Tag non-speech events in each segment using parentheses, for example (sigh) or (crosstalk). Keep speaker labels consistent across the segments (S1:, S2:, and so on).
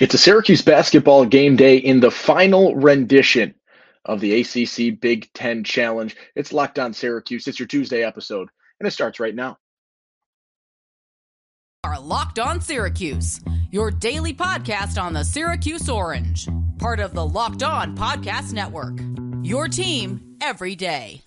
S1: It's a Syracuse basketball game day in the final rendition of the ACC Big Ten Challenge. It's Locked On Syracuse. It's your Tuesday episode, and it starts right now.
S2: Are Locked On Syracuse, your daily podcast on the Syracuse Orange, part of the Locked On Podcast Network. Your team every day.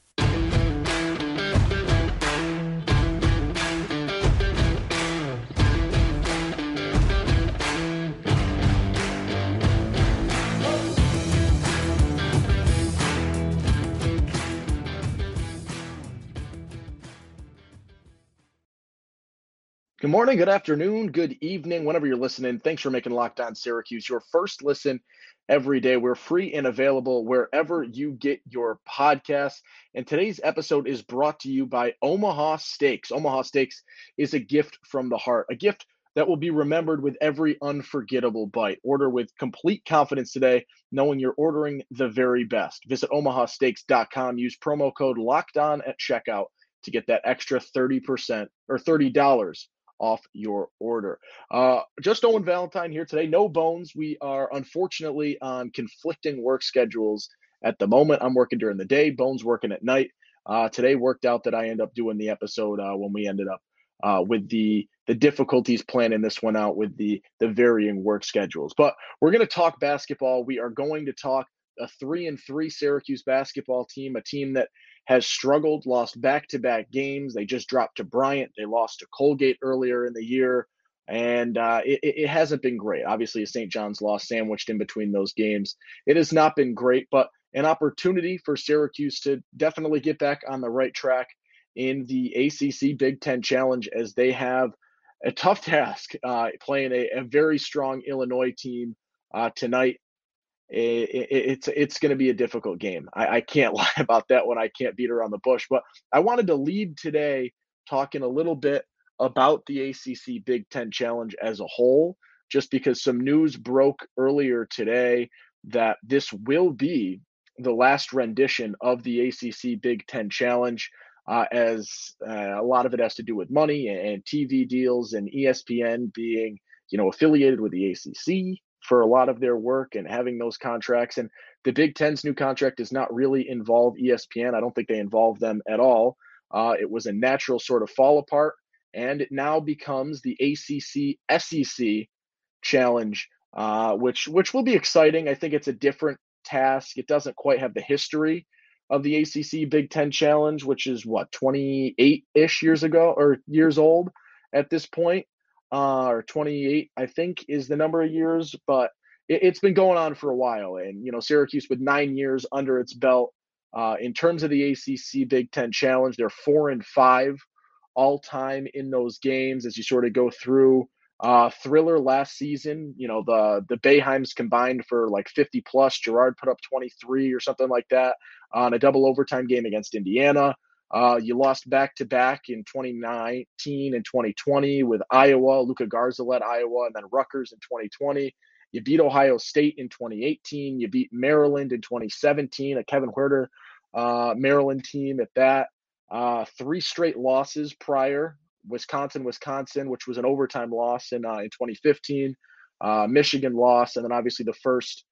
S1: Good morning, good afternoon, good evening, whenever you're listening. Thanks for making Locked On Syracuse your first listen every day. We're free and available wherever you get your podcasts. And today's episode is brought to you by Omaha Steaks. Omaha Steaks is a gift from the heart, a gift that will be remembered with every unforgettable bite. Order with complete confidence today, knowing you're ordering the very best. Visit omahasteaks.com, use promo code locked on at checkout to get that extra 30% or $30 off your order. Uh, just Owen Valentine here today. No bones. We are unfortunately on conflicting work schedules at the moment. I'm working during the day, Bones working at night. Uh, today worked out that I end up doing the episode uh, when we ended up uh, with the the difficulties planning this one out with the the varying work schedules. But we're going to talk basketball. We are going to talk a three and three Syracuse basketball team, a team that has struggled, lost back to back games. They just dropped to Bryant. They lost to Colgate earlier in the year. And uh, it, it hasn't been great. Obviously, a St. John's loss sandwiched in between those games. It has not been great, but an opportunity for Syracuse to definitely get back on the right track in the ACC Big Ten Challenge as they have a tough (laughs) task uh, playing a, a, very strong Illinois team uh, tonight it, it, it's it's going to be a difficult game. I, I can't (laughs) lie about that one. I can't beat around the bush. But I wanted to lead today talking a little bit about the ACC Big Ten Challenge as a whole, just because some news broke earlier today that this will be the last rendition of the ACC Big Ten Challenge. Uh, as uh, a lot of it has to do with money and TV deals and ESPN being, you know, affiliated with the ACC for a lot of their work and having those contracts. And the Big Ten's new contract does not really involve ESPN. I don't think they involve them at all. Uh, it was a natural sort of fall apart, and it now becomes the ACC SEC challenge, uh, which which will be exciting. I think it's a different task. It doesn't quite have the history of the ACC Big Ten challenge, which is what 28 ish years ago or years old at this point uh, or 28, I think is the number of years, but it, has been going on for a while. And, you know, Syracuse with nine years under its belt. Uh, in terms of the ACC Big Ten Challenge, they're four and five all time in those games as you sort of go through. Uh, thriller last season, you know, the the Boeheims combined for like 50 plus. Girard put up 23 or something like that on a double overtime game against Indiana. Uh, you lost back to back in 2019 and 2020 with Iowa. Luka Garza led Iowa, and then Rutgers in 2020. You beat Ohio State in 2018. You beat Maryland in 2017, a Kevin Huerter uh, Maryland team at that. Uh, three straight losses prior Wisconsin, Wisconsin, which was an overtime loss in, uh, in 2015. Uh, Michigan loss, and then obviously the first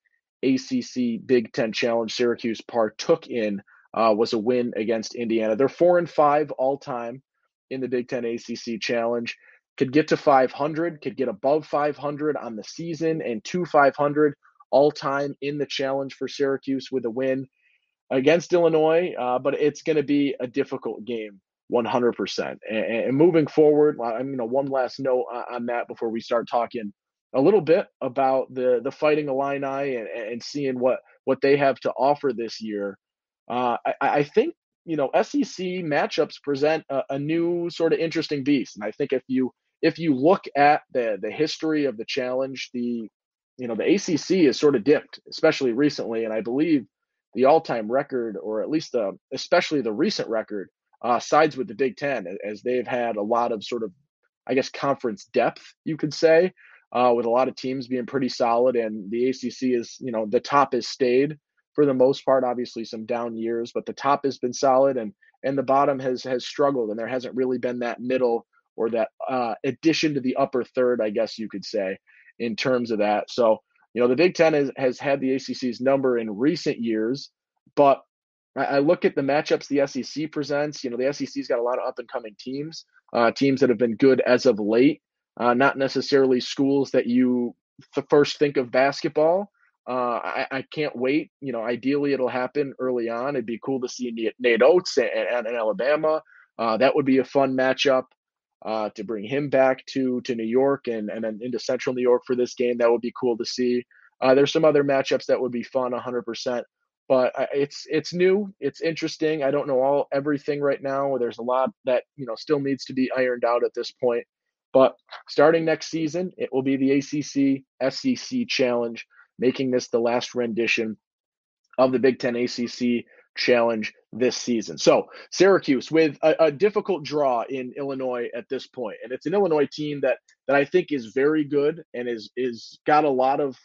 S1: ACC Big Ten Challenge Syracuse partook in uh, was a win against Indiana. They're four and five all time in the Big Ten ACC Challenge. Could get to 500, could get above 500 on the season, and two 500 all time in the challenge for Syracuse with a win against Illinois. Uh, but it's going to be a difficult game, 100%. And, and moving forward, I'm you know, one last note on that before we start talking a little bit about the the Fighting Illini and, and seeing what what they have to offer this year. Uh, I, I, think you know SEC matchups present a, a, new sort of interesting beast, and I think if you if you look at the the history of the challenge, the you know the ACC is sort of dipped, especially recently, and I believe the all time record, or at least the especially the recent record, uh, sides with the Big Ten as they've had a lot of sort of I guess conference depth, you could say, uh, with a lot of teams being pretty solid, and the ACC is you know the top has stayed for the most part. Obviously, some down years, but the top has been solid, and and the bottom has has struggled, and there hasn't really been that middle or that uh, addition to the upper third, I guess you could say, in terms of that. So, you know, the Big Ten has, has had the ACC's number in recent years, but I, I look at the matchups the SEC presents. You know, the SEC's got a lot of up and coming teams, uh, teams that have been good as of late, uh, not necessarily schools that you th- first think of basketball. Uh, I, I, can't wait. You know, ideally it'll happen early on. It'd be cool to see Nate Oats and, and, and Alabama. Uh, that would be a fun matchup uh, to bring him back to to New York and and then into Central New York for this game. That would be cool to see. Uh, there's some other matchups that would be fun, 100%. But it's it's new, it's interesting. I don't know all everything right now. There's a lot that you know still needs to be ironed out at this point. But starting next season, it will be the ACC SEC Challenge, making this the last rendition of the Big Ten ACC challenge this season. So Syracuse with a, a, difficult draw in Illinois at this point, and it's an Illinois team that that I think is very good and is is got a lot of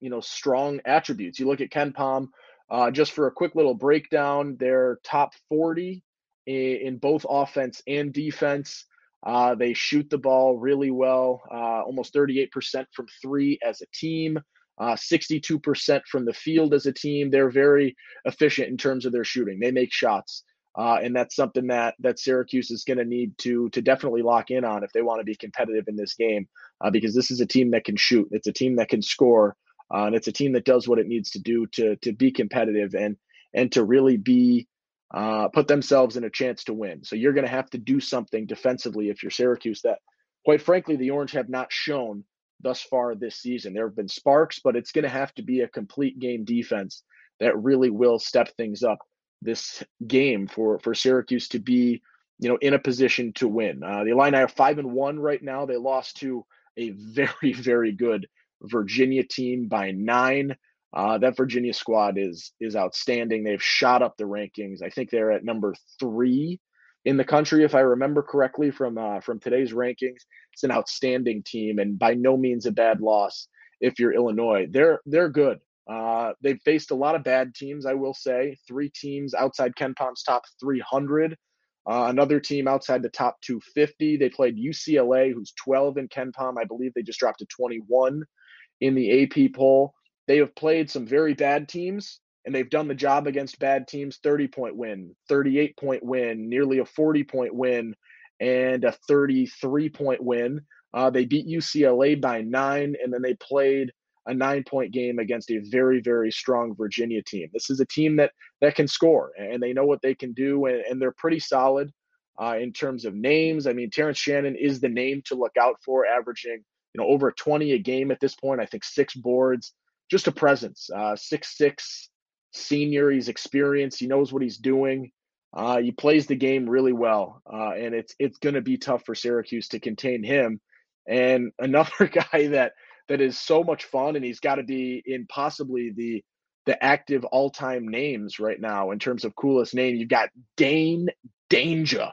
S1: you know strong attributes. You look at KenPom, uh, just for a quick little breakdown, they're top 40 in, in both offense and defense. Uh, they shoot the ball really well, uh, almost 38% from three as a team uh, 62% from the field as a team. They're very efficient in terms of their shooting. They make shots. Uh, and that's something that that Syracuse is going to need to to definitely lock in on if they want to be competitive in this game, uh, because this is a team that can shoot. It's a team that can score, uh, and it's a team that does what it needs to do to to be competitive and and to really be uh, put themselves in a chance to win. So you're going to have to do something defensively if you're Syracuse that, quite frankly, the Orange have not shown thus far this season. There have been sparks, but it's going to have to be a complete game defense that really will step things up this game for for Syracuse to be, you know, in a position to win. Uh, the Illini are five and one right now. They lost to a (laughs) very very good Virginia team by nine. Uh, that Virginia squad is is outstanding. They've shot up the rankings. I think they're at number three in the country, if I remember correctly from uh, from today's rankings. It's an outstanding team and by no means a bad loss. If you're Illinois, they're they're good. Uh, they've faced a lot of bad teams, I will say. Three teams outside KenPom's top 300. Uh, another team outside the top 250. They played UCLA, who's 12 in KenPom. I believe they just dropped to 21 in the AP poll. They have played some very bad teams and they've done the job against bad teams 30 point win 38 point win nearly a 40 point win and a 33 point win. Uh, they beat ucla by nine and then they played a nine point game against a very very strong virginia team. This is a team that that can score and they know what they can do and, and they're pretty solid uh, in terms of names. I mean terrence shannon is the name to look out for averaging you know over 20 a game at this point. I think six boards just a presence uh, six six senior. He's experienced. He knows what he's doing. Uh, he plays the game really well, uh, and it's it's going to be tough for Syracuse to contain him. And (laughs) another guy that that is so much fun, and he's got to be in possibly the the active all time names right now in terms of coolest name. You've got Dain Dainja,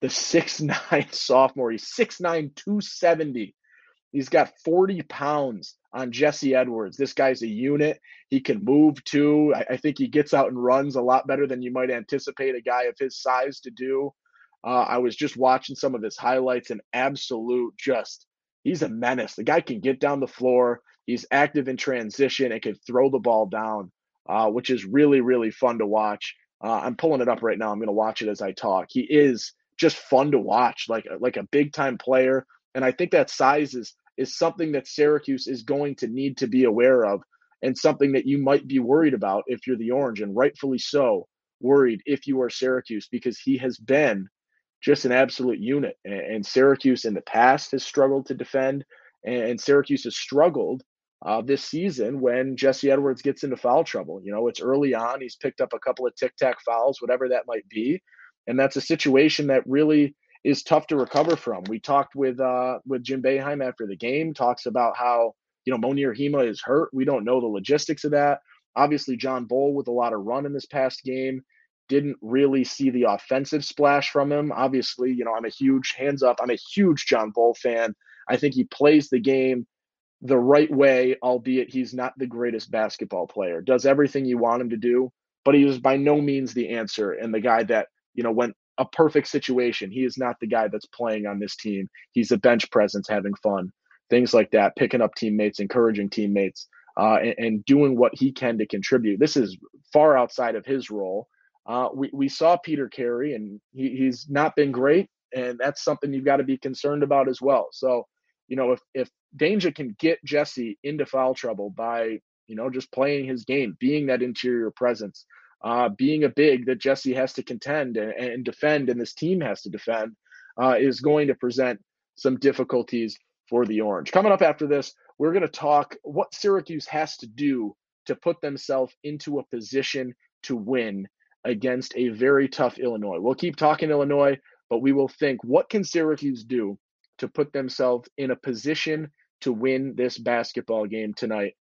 S1: the six nine (laughs) sophomore. He's six nine two seventy. He's got 40 pounds on Jesse Edwards. This guy's a unit. He can move too. I, I, think he gets out and runs a lot better than you might anticipate a guy of his size to do. Uh, I was just watching some of his highlights and absolute just, he's a menace. The guy can get down the floor. He's active in transition and can throw the ball down, uh, which is really, really fun to watch. Uh, I'm pulling it up right now. I'm going to watch it as I talk. He is just fun to watch, like like a big time player. And I think that size is is something that Syracuse is going to need to be aware of and something that you might be worried about if you're the Orange, and rightfully so, worried if you are Syracuse because he has been just an absolute unit. And, Syracuse in the past has struggled to defend, and Syracuse has struggled uh, this season when Jesse Edwards gets into foul trouble. You know, it's early on. He's picked up a couple of tic tac fouls, whatever that might be. And that's a situation that really is tough to recover from. We talked with uh, with Jim Boeheim after the game, talks about how you know Mounir Hima is hurt. We don't know the logistics of that. Obviously, John Bol with a lot of run in this past game didn't really see the offensive splash from him. Obviously, you know I'm a huge hands up. I'm a huge John Bol fan. I think he plays the game the right way, albeit he's not the greatest basketball player. Does everything you want him to do, but he was by no means the answer and the guy that you know went a perfect situation. He is not the guy that's playing on this team. He's a bench presence, having fun, things like that, picking up teammates, encouraging teammates, uh, and, and, doing what he can to contribute. This is far outside of his role. Uh, we, we saw Peter Carey, and he, he's not been great, and that's something you've got to be concerned about as well. So, you know, if if Dainja can get Jesse into foul trouble by you know just playing his game, being that interior presence, uh, being a big that Jesse has to contend and, and, defend, and this team has to defend, uh, is going to present some difficulties for the Orange. Coming up after this, we're going to talk what Syracuse has to do to put themselves into a position to win against a very tough Illinois. We'll keep talking Illinois, but we will think what can Syracuse do to put themselves in a position to win this basketball game tonight.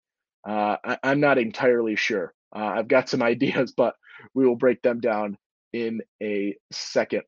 S1: Uh, I, am not entirely sure. Uh, I've got some (laughs) ideas, but we will break them down in a second.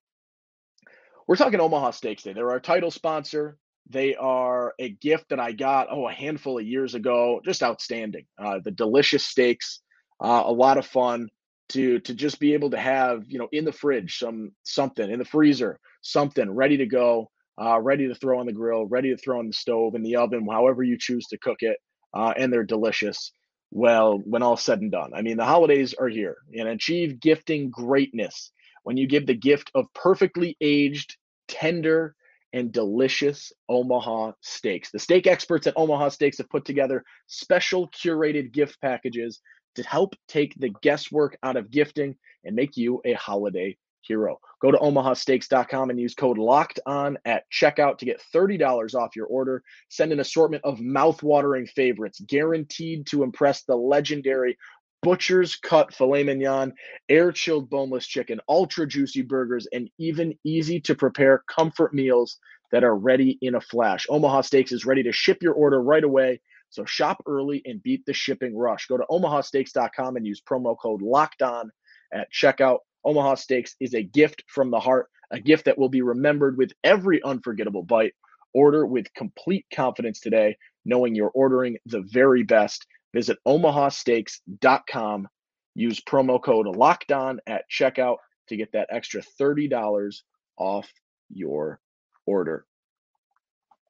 S1: We're talking Omaha Steaks Day. They're our title sponsor. They are a gift that I got, oh, a handful of years ago. Just outstanding. Uh, the delicious steaks, uh, a lot of fun to to just be able to have, you know, in the fridge some something, in the freezer, something ready to go, uh, ready to throw on the grill, ready to throw on the stove, in the oven, however you choose to cook it, uh, and they're delicious. Well, when all said and done, I mean, the holidays are here, and achieve gifting greatness when you give the gift of perfectly aged, tender, and delicious Omaha steaks. The steak experts at Omaha Steaks have put together special curated gift packages to help take the guesswork out of gifting and make you a holiday hero. Go to omahasteaks.com and use code locked on at checkout to get $30 off your order. Send an assortment of mouth-watering favorites guaranteed to impress the legendary butcher's cut filet mignon, air chilled boneless chicken, ultra juicy burgers, and even easy to prepare comfort meals that are ready in a flash. Omaha Steaks is ready to ship your order right away. So shop early and beat the shipping rush. Go to omahasteaks.com and use promo code locked on at checkout. Omaha Steaks is a gift from the heart, a gift that will be remembered with every unforgettable bite. Order with complete confidence today, knowing you're ordering the very best. Visit omahasteaks.com. Use promo code locked on at checkout to get that extra $30 off your order.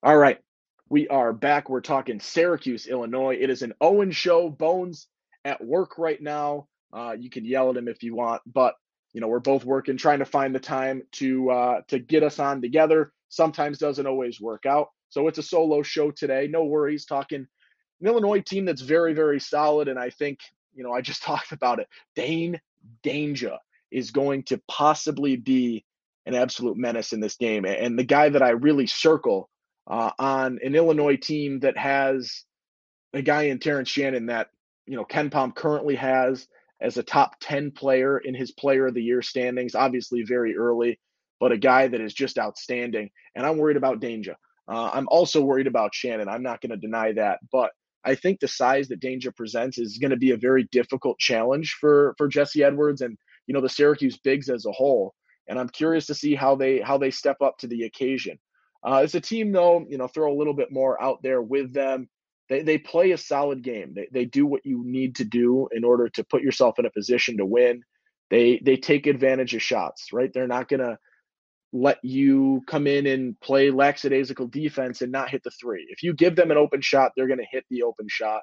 S1: All right, we are back. We're talking Syracuse, Illinois. It is an Owen show. Bones at work right now. Uh, you can yell at him if you want, but you know we're both working, trying to find the time to uh, to get us on together. Sometimes doesn't always work out, so it's a solo show today. No worries. Talking an Illinois team that's very, very solid. And I think, you know, I just (laughs) talked about it. Dain Dainja is going to possibly be an absolute menace in this game. And the guy that I really circle uh, on an Illinois team that has a guy in Terrence Shannon that, you know, KenPom currently has as a top 10 player in his player of the year standings, obviously very early, but a guy that is just outstanding. And I'm worried about Dainja. Uh, I'm also worried about Shannon. I'm not going to deny that. But I think the size that Dainja presents is going to be a very difficult challenge for for Jesse Edwards and you know the Syracuse bigs as a whole. And I'm curious to see how they how they step up to the occasion. Uh, as a team, though, you know, throw a little bit more out there with them. They they play a solid game. They they do what you need to do in order to put yourself in a position to win. They they take advantage of shots, right? They're not gonna let you come in and play lackadaisical defense and not hit the three. If you give them an open shot, they're to hit the open shot.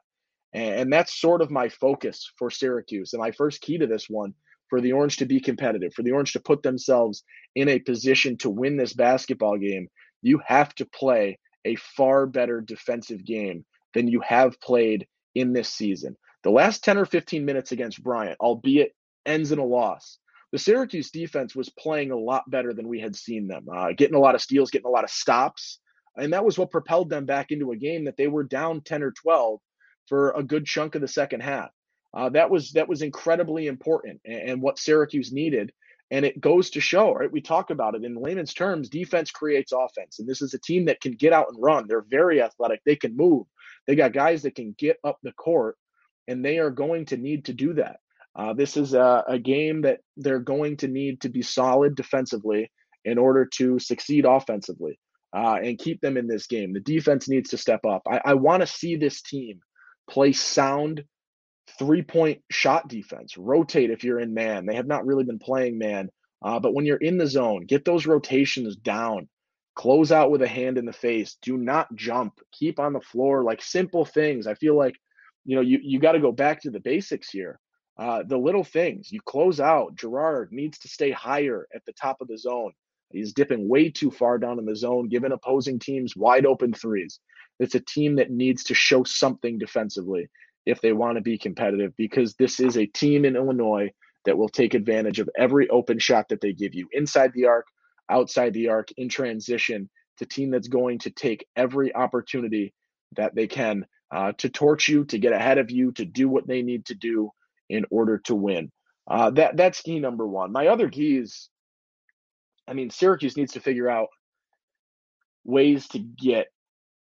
S1: And that's sort of my focus for Syracuse. And my first key to this one for the Orange to be competitive, for the Orange to put themselves in a position to win this basketball game, you have to play a far better defensive game than you have played in this season. The last 10 or 15 minutes against Bryant, albeit ends in a loss, the Syracuse defense was playing a lot better than we had seen them, uh, getting a lot of steals, getting a lot of stops. And that was what propelled them back into a game that they were down 10 or 12 for a good chunk of the second half. Uh, that was that was incredibly important and, and, what Syracuse needed. And it goes to show, right? We talk about it in layman's terms. Defense creates offense, and this is a team that can get out and run. They're very athletic. They can move. They got guys that can get up the court, and they are going to need to do that. Uh, this is a, a, game that they're going to need to be solid defensively in order to succeed offensively uh, and keep them in this game. The defense needs to step up. I, I want to see this team play sound three point shot defense, rotate if you're in man. They have not really been playing man Uh, but when you're in the zone, get those rotations down. Close out with a hand in the face. Do not jump. Keep on the floor. Like simple things. I feel like, you know, you, you got to go back to the basics here. Uh, the little things. You close out. girard needs to stay higher at the top of the zone. He's dipping way too far down in the zone, giving opposing teams wide open threes. It's a team that needs to show something defensively if they want to be competitive because this is a team in Illinois that will take advantage of every open shot that they give you inside the arc, outside the arc, in transition. A team that's going to take every opportunity that they can uh, to torch you, to get ahead of you, to do what they need to do in order to win. Uh, that that's key number one. My other key is I mean, Syracuse needs to figure out ways to get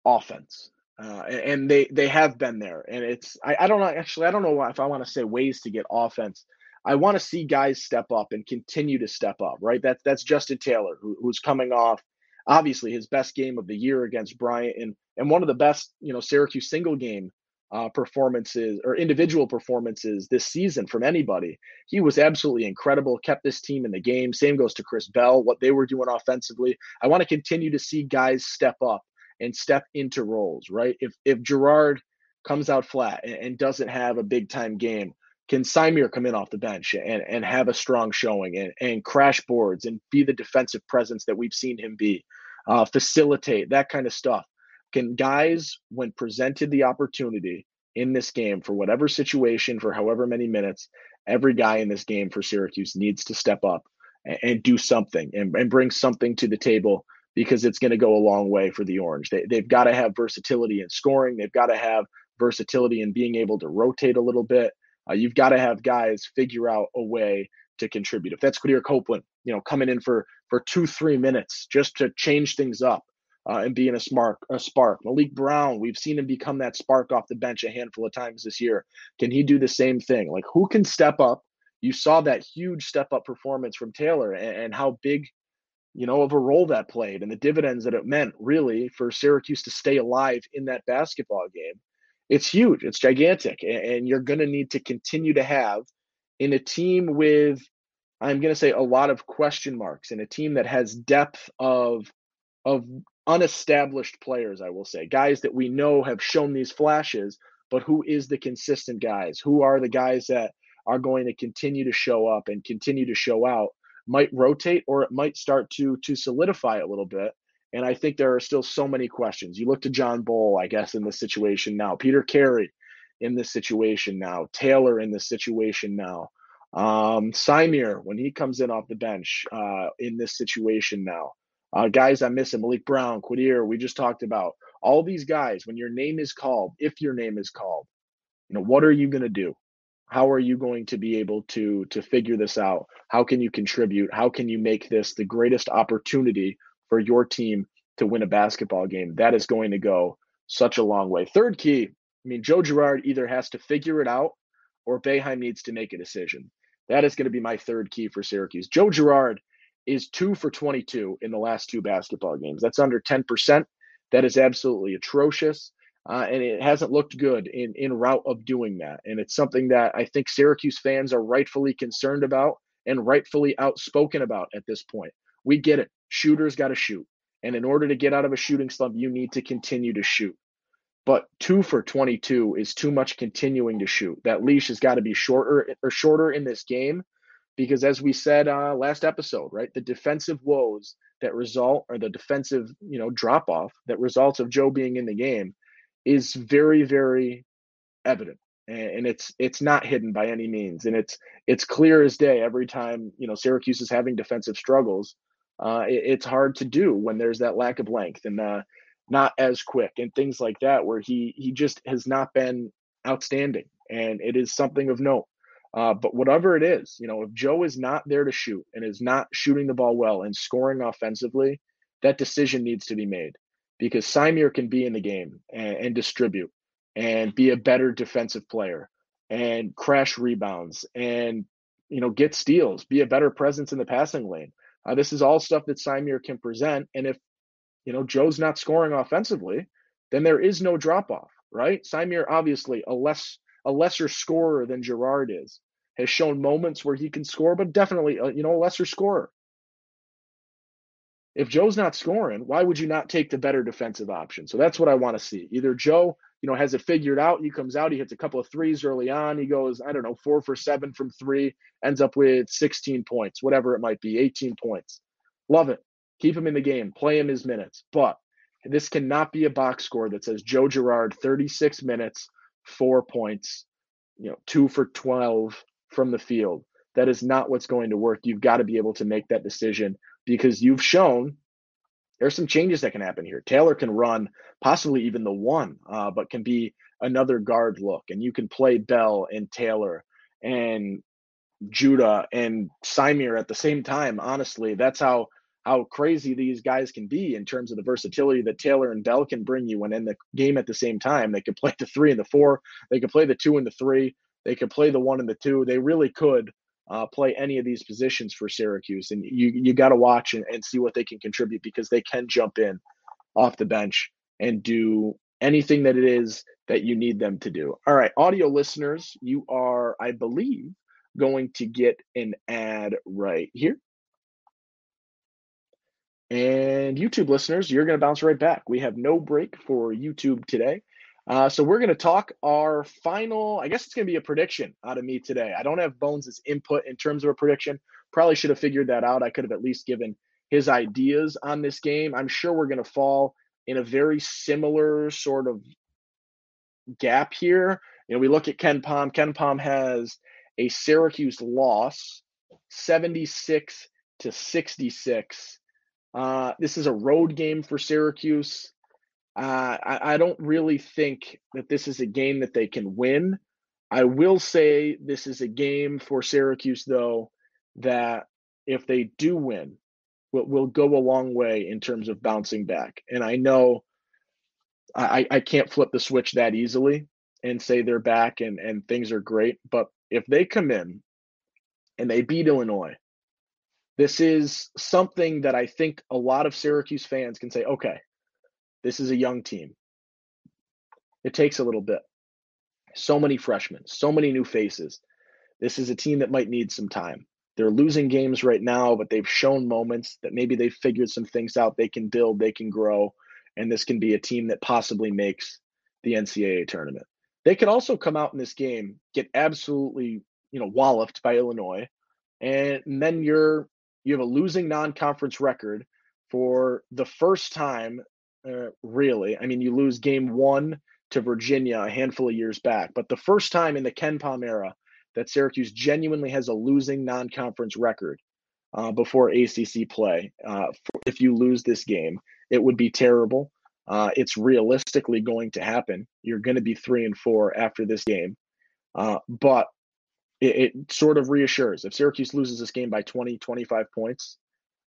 S1: offense. Uh, and they they have been there, and it's I, I don't know actually I don't know if I want to say ways to get offense. I want to see guys step up and continue to step up. Right, that's that's Justin Taylor who, who's coming off obviously his best game of the year against Bryant and and one of the best you know Syracuse single game uh, performances or individual performances this season from anybody. He was absolutely incredible, kept this team in the game. Same goes to Chris Bell, what they were doing offensively. I want to continue to see guys step up and step into roles, right? If if Girard comes out flat and, and doesn't have a big time game, can Symir come in off the bench and, and have a strong showing and, and crash boards and be the defensive presence that we've seen him be, uh, facilitate that kind of stuff? Can guys, when presented the opportunity in this game for whatever situation, for however many minutes, every guy in this game for Syracuse needs to step up and, and do something and, and, bring something to the table because it's going to go a long way for the Orange. They, they've got to have versatility in scoring, they've got to have versatility in being able to rotate a little bit. Uh, you've got to have guys figure out a way to contribute. If that's Quadir Copeland, you know, coming in for for two, three minutes just to change things up, uh, and being a spark. A spark. Malik Brown, we've seen him become that spark off the bench a handful of times this year. Can he do the same thing? Like who can step up? You saw that huge step up performance from Taylor and, and how big, you know, of a role that played and the dividends that it meant really for Syracuse to stay alive in that basketball game. It's huge. It's gigantic, and, you're going to need to continue to have in a team with I'm going to say a lot of question marks in a team that has depth of of unestablished players, I will say, guys that we know have shown these flashes, but who is the consistent guys? Who are the guys that are going to continue to show up and continue to show out? Might rotate or it might start to to solidify a little bit. And I think there are still so many questions. You look to John Bol, I guess, in this situation now, Peter Carey in this situation now, Taylor in this situation now. Um, Symir, when he comes in off the bench uh, in this situation now. Uh, guys I'm missing, Malik Brown, Quadir, we just talked about. All these guys, when your name is called, if your name is called, you know, what are you going to do? How are you going to be able to to figure this out? How can you contribute? How can you make this the greatest opportunity for your team to win a basketball game? That is going to go such a long way. Third key, I mean, Joe Girard either has to figure it out or Boeheim needs to make a decision. That is going to be my third key for Syracuse. Joe Girard is two for 22 in the last two basketball games. That's under 10%. That is absolutely atrocious. Uh, and it hasn't looked good in, in route of doing that. And it's something that I think Syracuse fans are rightfully concerned about and rightfully outspoken about at this point. We get it. Shooters got to shoot. And in order to get out of a shooting slump, you need to continue to shoot. But two for 22 is too much continuing to shoot. That leash has got to be shorter or shorter in this game because as we said uh, last episode right the defensive woes that result or the defensive you know drop off that results of joe being in the game is very very evident and it's it's not hidden by any means and it's it's clear as day every time you know syracuse is having defensive struggles uh, it, it's hard to do when there's that lack of length and uh, not as quick and things like that where he he just has not been outstanding and it is something of note uh, but whatever it is, you know, if Joe is not there to shoot and is not shooting the ball well and scoring offensively, that decision needs to be made because Symir can be in the game and, and distribute and be a better defensive player and crash rebounds and you know get steals, be a better presence in the passing lane. Uh, this is all stuff that Symir can present, and if you know Joe's not scoring offensively, then there is no drop off, right? Symir obviously a less a lesser scorer than Girard is. has shown moments where he can score, but definitely, uh, you know, a lesser scorer. If Joe's not scoring, why would you not take the better defensive option? So that's what I want to see. Either Joe, you know, has it figured out. He comes out, he hits a couple of threes early on. He goes, I don't know, four for seven from three, ends up with 16 points, whatever it might be, 18 points. Love it. Keep him in the game, play him his minutes. But this cannot be a box score that says Joe Girard, 36 minutes, four points, you know, two for 12 from the field. That is not what's going to work. You've got to be able to make that decision because you've shown there's some changes that can happen here. Taylor can run possibly even the one, uh, but can be another guard look, and you can play Bell and Taylor and Judah and Symir at the same time. Honestly, that's how how crazy these guys can be in terms of the versatility that Taylor and Bell can bring you when in the game at the same time. They could play the three and the four, they could play the two and the three, they could play the one and the two. They really could uh, play any of these positions for Syracuse. And you you got to watch and, and see what they can contribute because they can jump in off the bench and do anything that it is that you need them to do. All right, audio listeners, you are, I believe, going to get an ad right here. And YouTube listeners, you're going to bounce right back. We have no break for YouTube today. Uh, so we're going to talk our final. I guess it's going to be a prediction out of me today. I don't have Bones' input in terms of a prediction. Probably should have figured that out. I could have at least given his ideas on this game. I'm sure we're going to fall in a very similar sort of gap here. You know, we look at KenPom. Ken Palm has a Syracuse loss, 76 to 66. Uh, this is a road game for Syracuse. Uh, I, I don't really think that this is a game that they can win. I will say this is a game for Syracuse, though, that if they do win, will, will go a long way in terms of bouncing back. And I know I, I can't flip the switch that easily and say they're back and, and things are great. But if they come in and they beat Illinois, this is something that I think a lot of Syracuse fans can say, okay, this is a young team. It takes a little bit. So many freshmen, so many new faces. This is a team that might need some time. They're losing games right now, but they've shown moments that maybe they've figured some things out. They can build, they can grow, and this can be a team that possibly makes the NCAA tournament. They could also come out in this game, get absolutely, you know, walloped by Illinois, and then you're you have a losing non-conference record for the first time uh, really. I mean, you lose game one to Virginia a handful of years back, but the first time in the KenPom era that Syracuse genuinely has a losing non conference record uh, before ACC play. Uh, if you lose this game, it would be terrible. Uh, it's realistically going to happen. You're going to be three and four after this game. Uh, but it, it, sort of reassures if Syracuse loses this game by 20, 25 points,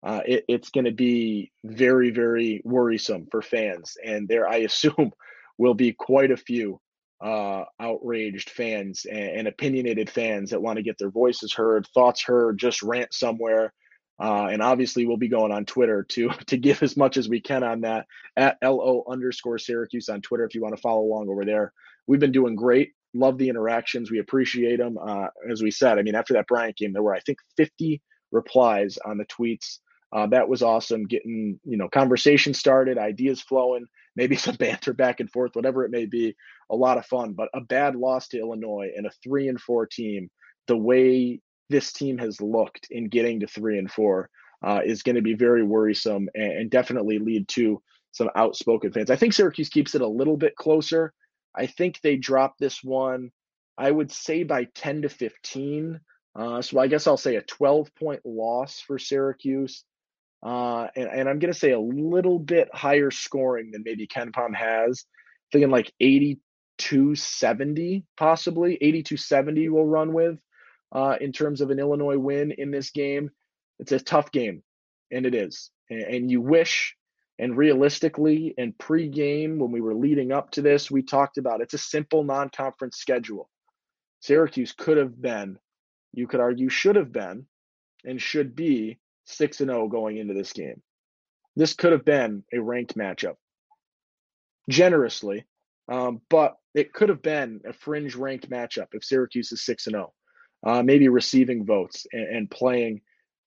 S1: uh, it, it's going to be very, very worrisome for fans. And there, I (laughs) assume, will be quite a few uh, outraged fans and, and, opinionated fans that want to get their voices heard, thoughts heard, just rant somewhere. Uh, and obviously, we'll be going on Twitter to (laughs) to give as much as we can on that at lo underscore Syracuse on Twitter if you want to follow along over there. We've been doing great. Love the interactions. We appreciate them. Uh, as we said, I mean, after that Bryant game, there were I think 50 replies on the tweets uh, that was awesome. Getting you know conversation started, ideas flowing, maybe (laughs) some banter back and forth, whatever it may be. A lot of fun. But a bad loss to Illinois and a three and four team, the way this team has looked in getting to three and four uh, is going to be very worrisome and, and definitely lead to some outspoken fans. I think Syracuse keeps it a little bit closer. I think they drop this one. I would say by 10 to 15. Uh, so I guess I'll say a 12 point loss for Syracuse. Uh, and, and I'm going to say a little bit higher scoring than maybe KenPom has. Thinking like 82 70, possibly. 82 70 will run with uh, in terms of an Illinois win in this game. It's a tough game, and it is. And, and you wish, and realistically, and pre game, when we were leading up to this, we talked about it's a simple non conference schedule. Syracuse could have been, you could argue, should have been, and should be 6 and 0 going into this game. This could have been a ranked matchup, generously, um, but it could have been a fringe ranked matchup if Syracuse is 6 and 0. uh, maybe receiving votes and, and playing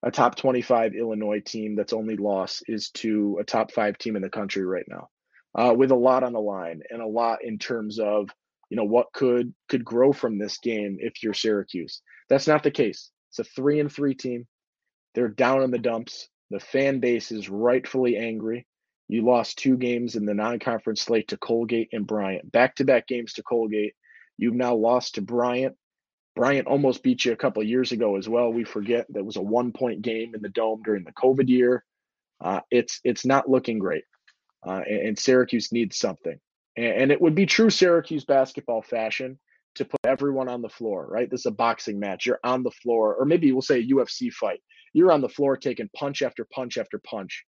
S1: a top 25 Illinois team that's only loss is to a top five team in the country right now, uh, with a lot on the line and a lot in terms of you know what could could grow from this game if you're Syracuse. That's not the case. It's a three and three team. They're down in the dumps. The fan base is rightfully angry. You lost two games in the non-conference slate to Colgate and Bryant, back-to-back games to Colgate. You've now lost to Bryant Bryant almost beat you a couple years ago as well. We forget that was a one point game in the dome during the COVID year. Uh, it's it's not looking great, uh, and, and, Syracuse needs something. And, and, it would be true Syracuse basketball fashion to put everyone on the floor. Right, this is a boxing match. You're on the floor, or maybe we'll say a UFC fight. You're on the floor taking punch after punch after punch.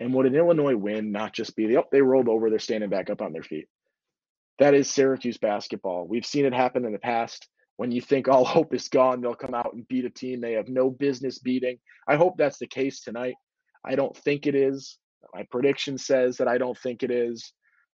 S1: And would an Illinois win not just be the oh they rolled over, they're standing back up on their feet? That is Syracuse basketball. We've seen it happen in the past when you think all (laughs) hope is gone, they'll come out and beat a team they have no business beating. I hope that's the case tonight. I don't think it is. My prediction says that I don't think it is.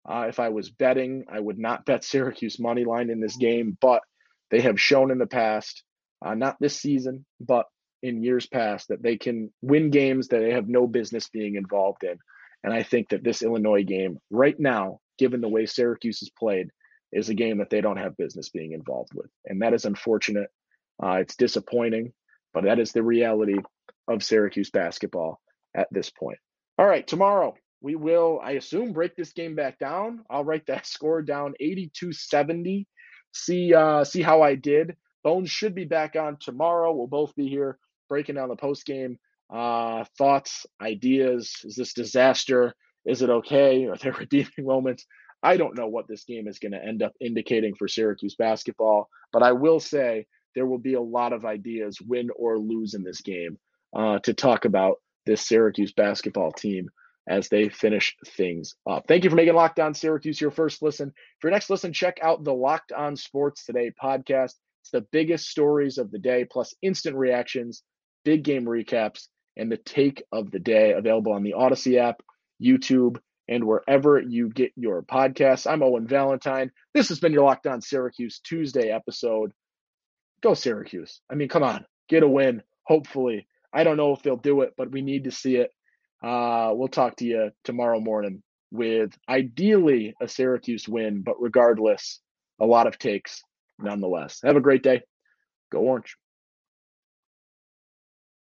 S1: Uh, if I was betting, I would not bet Syracuse money line in this game, but they have shown in the past, uh, not this season, but in years past, that they can win games that they have no business being involved in. And I think that this Illinois game, right now, given the way Syracuse has played, is a game that they don't have business being involved with. And that is unfortunate. Uh, it's disappointing, but that is the reality of Syracuse basketball at this point. All right, tomorrow we will, I assume, break this game back down. I'll write that (laughs) score down 82 70. See, uh, see how I did. Bones should be back on tomorrow. We'll both be here breaking down the post game uh, thoughts, ideas. Is this disaster? Is it okay? Are there (laughs) redeeming moments? I don't know what this game is going to end up indicating for Syracuse basketball, but I will say there will be a lot of ideas, win or lose in this game, uh, to talk about this Syracuse basketball team as they finish things up. Thank you for making Locked On Syracuse your first listen. For your next listen, check out the Locked On Sports Today podcast. It's the biggest stories of the day, plus instant reactions, big game recaps, and the take of the day available on the Odyssey app, YouTube, and wherever you get your podcasts. I'm Owen Valentine. This has been your Locked On Syracuse Tuesday episode. Go Syracuse. I mean, come on, get a win, hopefully. I don't know if they'll do it, but we need to see it. Uh, we'll talk to you tomorrow morning with ideally a Syracuse win, but regardless, a lot of takes nonetheless. Have a great day. Go Orange.